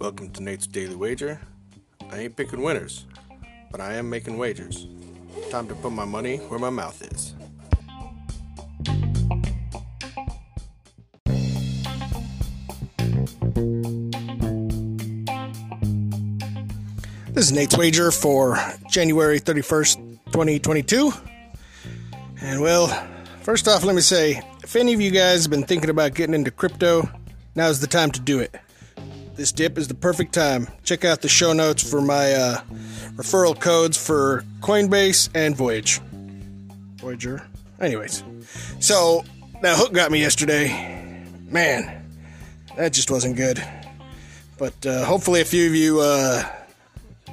Welcome to Nate's Daily Wager. I ain't picking winners, but I am making wagers. Time to put my money where my mouth is. This is Nate's Wager for January 31st, 2022. And well, first off, let me say if any of you guys have been thinking about getting into crypto, now's the time to do it. This dip is the perfect time. Check out the show notes for my uh, referral codes for Coinbase and Voyage. Voyager. Anyways, so that hook got me yesterday. Man, that just wasn't good. But uh, hopefully, a few of you uh,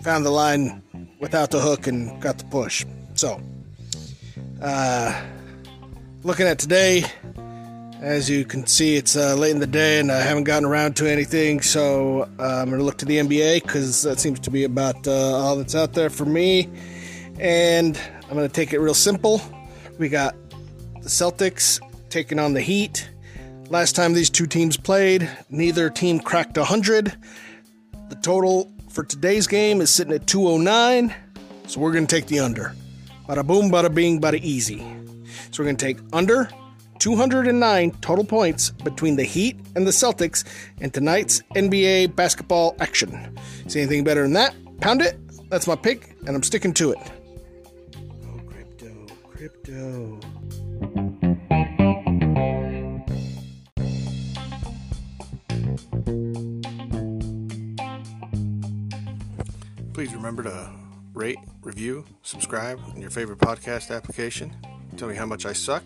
found the line without the hook and got the push. So, uh, looking at today, as you can see, it's uh, late in the day and I haven't gotten around to anything. So, uh, I'm going to look to the NBA because that seems to be about uh, all that's out there for me. And I'm going to take it real simple. We got the Celtics taking on the Heat. Last time these two teams played, neither team cracked 100. The total for today's game is sitting at 209, so we're going to take the under. Bada boom, bada bing, bada easy. So we're going to take under 209 total points between the Heat and the Celtics in tonight's NBA basketball action. See anything better than that? Pound it. That's my pick, and I'm sticking to it. Oh, crypto, crypto. Please remember to rate, review, subscribe in your favorite podcast application. Tell me how much I suck